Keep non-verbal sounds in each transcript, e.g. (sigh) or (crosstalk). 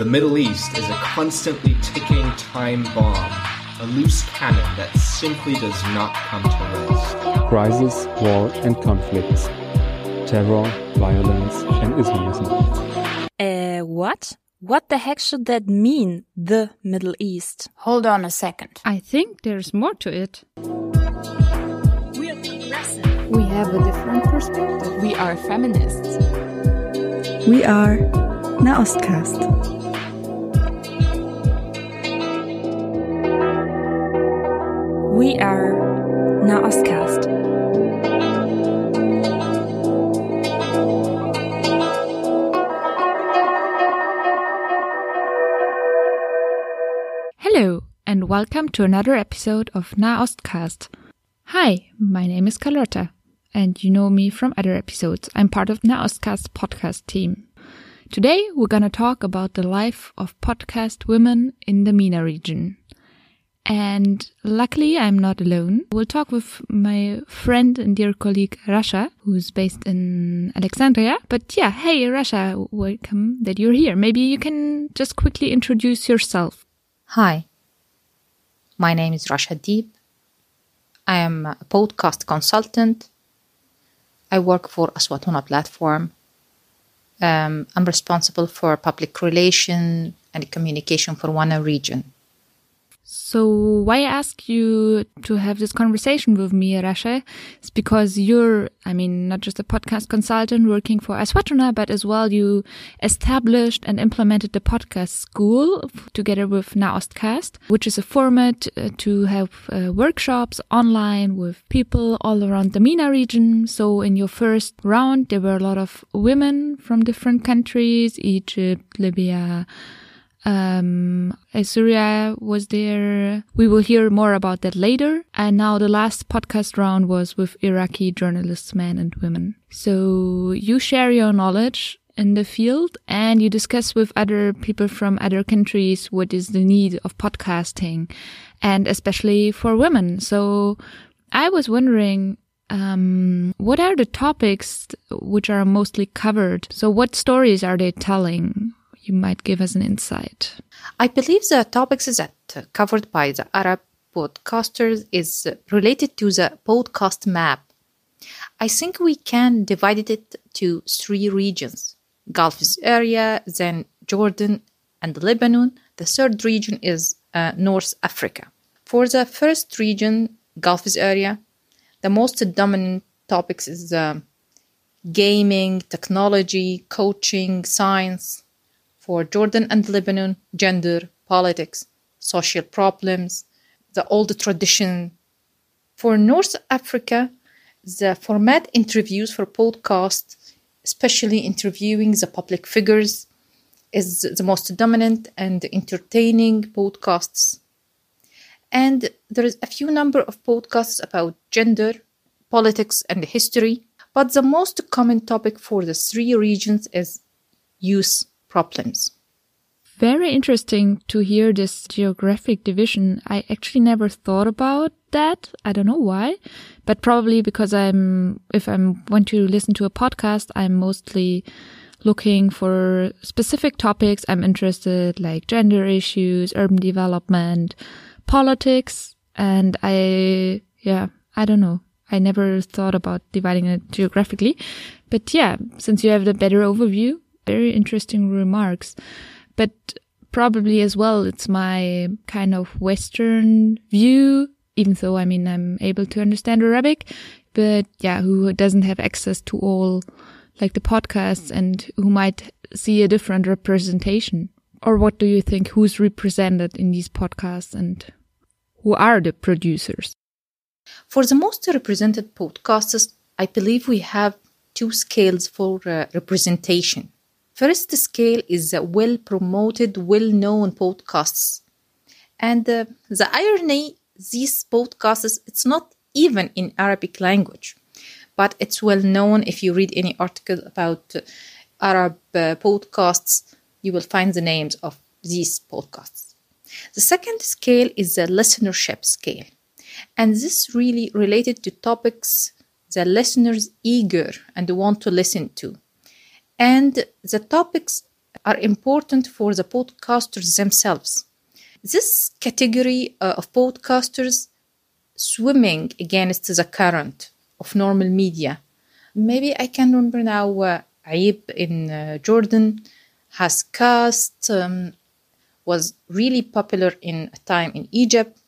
The Middle East is a constantly ticking time bomb, a loose cannon that simply does not come to rest. Crisis, war, and conflicts. Terror, violence, and Islamism. Uh, what? What the heck should that mean, the Middle East? Hold on a second. I think there's more to it. We are progressive. We have a different perspective. We are feminists. We are Nahostcast. We are Nahostcast. Hello, and welcome to another episode of Nahostcast. Hi, my name is Carlotta, and you know me from other episodes. I'm part of Nahostcast podcast team. Today, we're gonna talk about the life of podcast women in the MENA region. And luckily, I'm not alone. We'll talk with my friend and dear colleague Rasha, who's based in Alexandria. But yeah, hey Rasha, welcome that you're here. Maybe you can just quickly introduce yourself. Hi, my name is Rasha Deep. I am a podcast consultant. I work for Aswatuna platform. Um, I'm responsible for public relation and communication for WANA region. So why I ask you to have this conversation with me, Rasha, is because you're, I mean, not just a podcast consultant working for Aswatuna, but as well you established and implemented the podcast school together with Nahostcast, which is a format uh, to have uh, workshops online with people all around the MENA region. So in your first round, there were a lot of women from different countries, Egypt, Libya, um, Syria was there. We will hear more about that later. And now the last podcast round was with Iraqi journalists, men and women. So you share your knowledge in the field and you discuss with other people from other countries what is the need of podcasting and especially for women. So I was wondering, um, what are the topics which are mostly covered? So what stories are they telling? You might give us an insight. I believe the topics that covered by the Arab podcasters is related to the podcast map. I think we can divide it to three regions Gulf area, then Jordan and Lebanon. The third region is uh, North Africa. For the first region, Gulf area, the most dominant topics is uh, gaming, technology, coaching, science, for Jordan and Lebanon, gender, politics, social problems, the old tradition. For North Africa, the format interviews for podcasts, especially interviewing the public figures, is the most dominant and entertaining podcasts. And there is a few number of podcasts about gender, politics, and history. But the most common topic for the three regions is youth problems. Very interesting to hear this geographic division. I actually never thought about that. I don't know why, but probably because I'm, if I want to listen to a podcast, I'm mostly looking for specific topics I'm interested, like gender issues, urban development, politics. And I, yeah, I don't know. I never thought about dividing it geographically, but yeah, since you have the better overview, very interesting remarks. But probably as well, it's my kind of Western view, even though I mean, I'm able to understand Arabic, but yeah, who doesn't have access to all like the podcasts and who might see a different representation. Or what do you think? Who's represented in these podcasts and who are the producers? For the most represented podcasts, I believe we have two scales for uh, representation. First scale is the well promoted, well known podcasts. And uh, the irony, these podcasts, it's not even in Arabic language, but it's well known. If you read any article about uh, Arab uh, podcasts, you will find the names of these podcasts. The second scale is the listenership scale. And this really related to topics the listeners eager and want to listen to and the topics are important for the podcasters themselves. This category uh, of podcasters swimming against the current of normal media. Maybe I can remember now uh, Aib in uh, Jordan has cast, um, was really popular in a time in Egypt,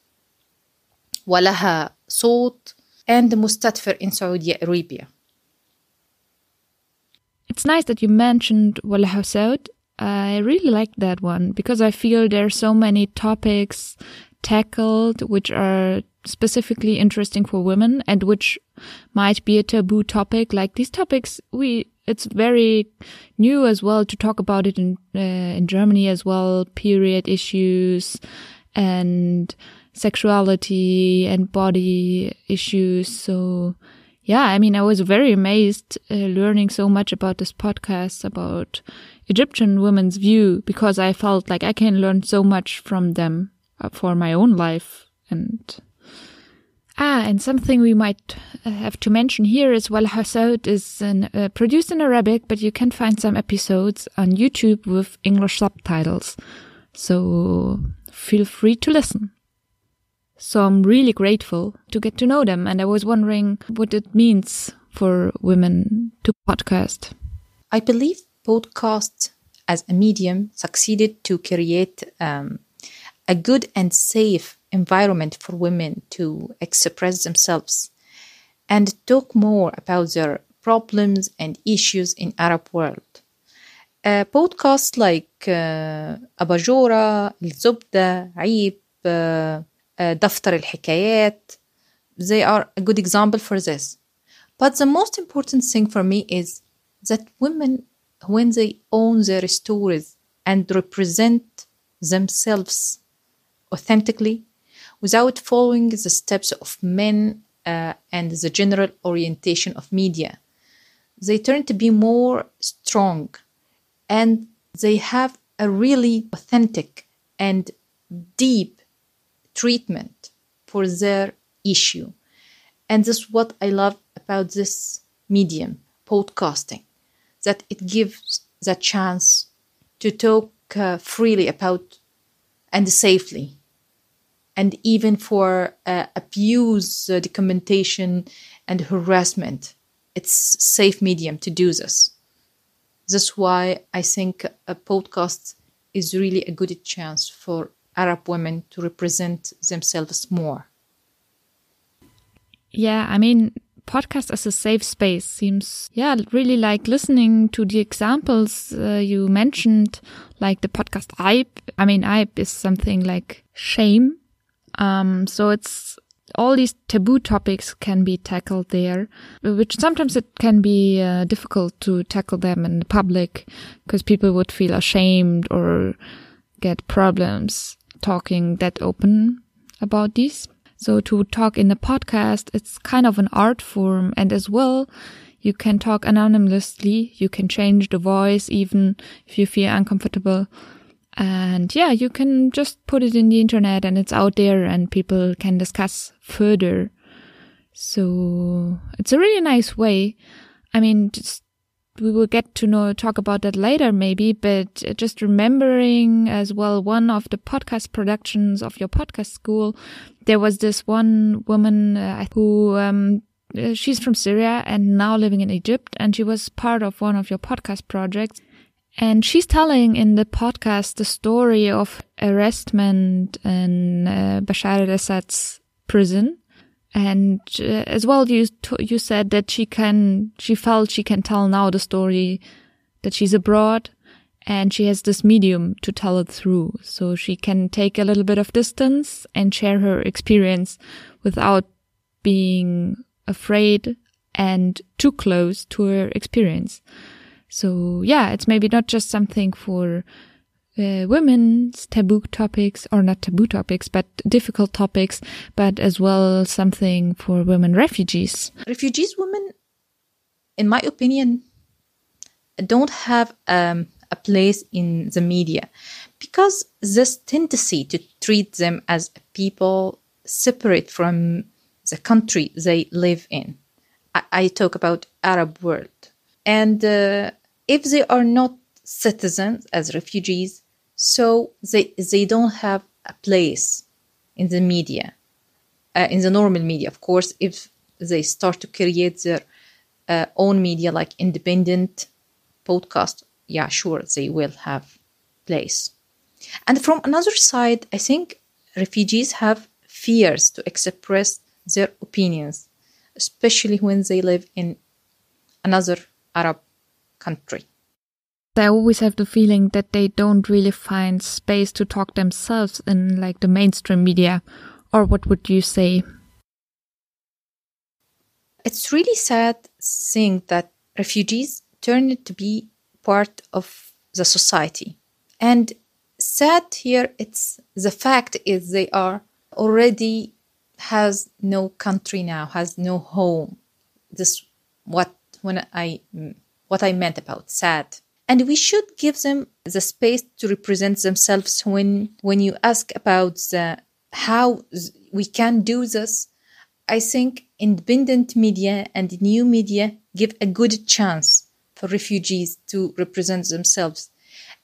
Walaha Sot, and Mustatfir in Saudi Arabia. It's nice that you mentioned Walaha Sot. I really like that one because I feel there are so many topics tackled which are specifically interesting for women and which might be a taboo topic. Like these topics, we it's very new as well to talk about it in uh, in Germany as well. Period issues and sexuality and body issues. So yeah, I mean, I was very amazed uh, learning so much about this podcast about Egyptian women's view because I felt like I can learn so much from them uh, for my own life and Ah, and something we might uh, have to mention here is well, Hasoud is an, uh, produced in Arabic, but you can find some episodes on YouTube with English subtitles. So feel free to listen. So I'm really grateful to get to know them. And I was wondering what it means for women to podcast. I believe podcast as a medium succeeded to create um, a good and safe environment for women to express themselves and talk more about their problems and issues in Arab world. Uh, podcasts like uh, Abajora, Zubda, Aib, uh, دفتر الحكايات, they are a good example for this. But the most important thing for me is that women, when they own their stories and represent themselves authentically, without following the steps of men uh, and the general orientation of media. They turn to be more strong and they have a really authentic and deep treatment for their issue. And this is what I love about this medium, podcasting, that it gives the chance to talk uh, freely about and safely and even for uh, abuse uh, documentation and harassment it's safe medium to do this that's why i think a podcast is really a good chance for arab women to represent themselves more. Yeah i mean podcast as a safe space seems yeah really like listening to the examples uh, you mentioned like the podcast Aib. i mean Aib is something like shame. Um, so it's all these taboo topics can be tackled there, which sometimes it can be uh, difficult to tackle them in the public because people would feel ashamed or get problems talking that open about this. So to talk in a podcast, it's kind of an art form and as well, you can talk anonymously. You can change the voice even if you feel uncomfortable. And yeah, you can just put it in the internet and it's out there and people can discuss further. So it's a really nice way. I mean, just we will get to know talk about that later maybe but just remembering as well one of the podcast productions of your podcast school there was this one woman uh, who um, uh, she's from Syria and now living in Egypt and she was part of one of your podcast projects and she's telling in the podcast the story of arrestment in uh, Bashar al-Assad's prison. And uh, as well, you you said that she can, she felt she can tell now the story that she's abroad, and she has this medium to tell it through. So she can take a little bit of distance and share her experience without being afraid and too close to her experience. So yeah, it's maybe not just something for uh, women's taboo topics or not taboo topics, but difficult topics, but as well something for women refugees. Refugees women, in my opinion, don't have um, a place in the media because this tendency to treat them as people separate from the country they live in. I, I talk about Arab world. And uh, if they are not citizens, as refugees, so they, they don't have a place in the media, uh, in the normal media. Of course, if they start to create their uh, own media like independent podcast, yeah, sure, they will have place. And from another side, I think refugees have fears to express their opinions, especially when they live in another Arab country. I always have the feeling that they don't really find space to talk themselves in like the mainstream media. Or what would you say? It's really sad seeing that refugees turn to be part of the society. And sad here it's the fact is they are already has no country now, has no home. This what when I what I meant about sad. And we should give them the space to represent themselves when when you ask about the how we can do this. I think independent media and new media give a good chance for refugees to represent themselves.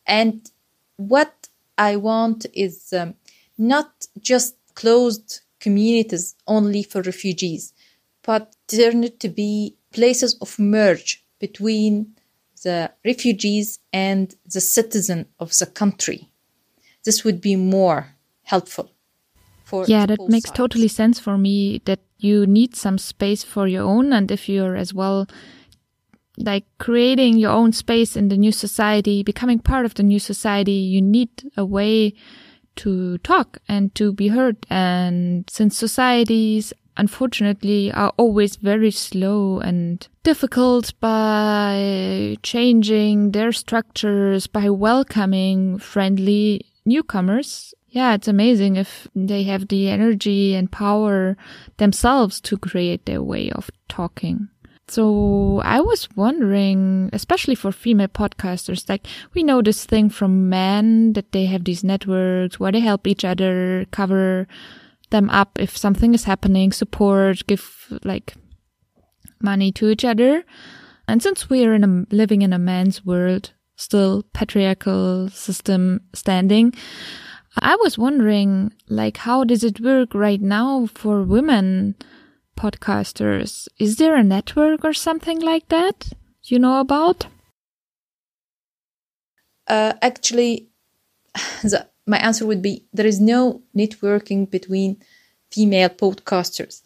And what I want is um, not just closed communities only for refugees, but turn it to be places of merge between the refugees and the citizen of the country. This would be more helpful. For yeah, that makes sides. totally sense for me that you need some space for your own. And if you're as well like creating your own space in the new society, becoming part of the new society, you need a way to talk and to be heard. And since societies unfortunately are always very slow and difficult by changing their structures, by welcoming friendly newcomers. Yeah, it's amazing if they have the energy and power themselves to create their way of talking. So I was wondering, especially for female podcasters, like we know this thing from men that they have these networks where they help each other cover them up if something is happening, support, give like money to each other. And since we are in a, living in a man's world, still patriarchal system standing, I was wondering, like, how does it work right now for women podcasters? Is there a network or something like that you know about? Uh, actually, (sighs) the, my answer would be there is no networking between female podcasters.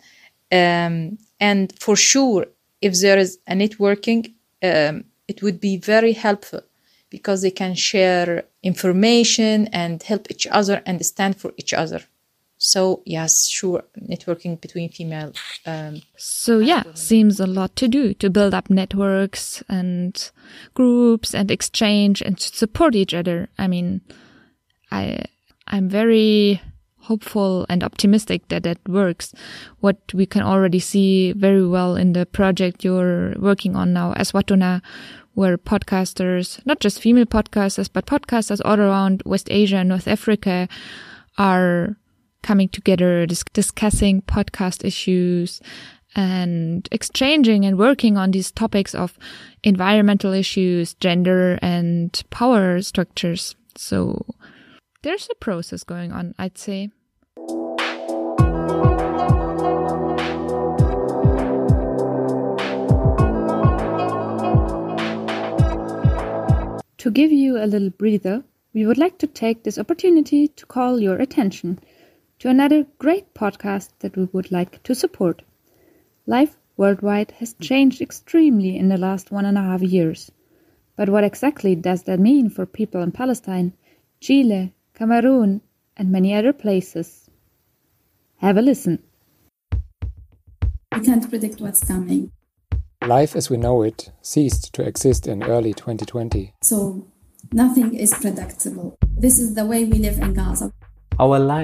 Um, and for sure, if there is a networking, um, it would be very helpful because they can share information and help each other and stand for each other. So yes, sure, networking between female. Um, So yeah, seems a lot to do to build up networks and groups and exchange and support each other. I mean, I I'm very hopeful and optimistic that that works. What we can already see very well in the project you're working on now, Aswatuna, where podcasters, not just female podcasters, but podcasters all around West Asia and North Africa are coming together, dis- discussing podcast issues and exchanging and working on these topics of environmental issues, gender and power structures. So there's a process going on, I'd say. To give you a little breather, we would like to take this opportunity to call your attention to another great podcast that we would like to support. Life worldwide has changed extremely in the last one and a half years. But what exactly does that mean for people in Palestine, Chile, Cameroon, and many other places? Have a listen. We can't predict what's coming. Life as we know it ceased to exist in early 2020. So nothing is predictable. This is the way we live in Gaza. Our life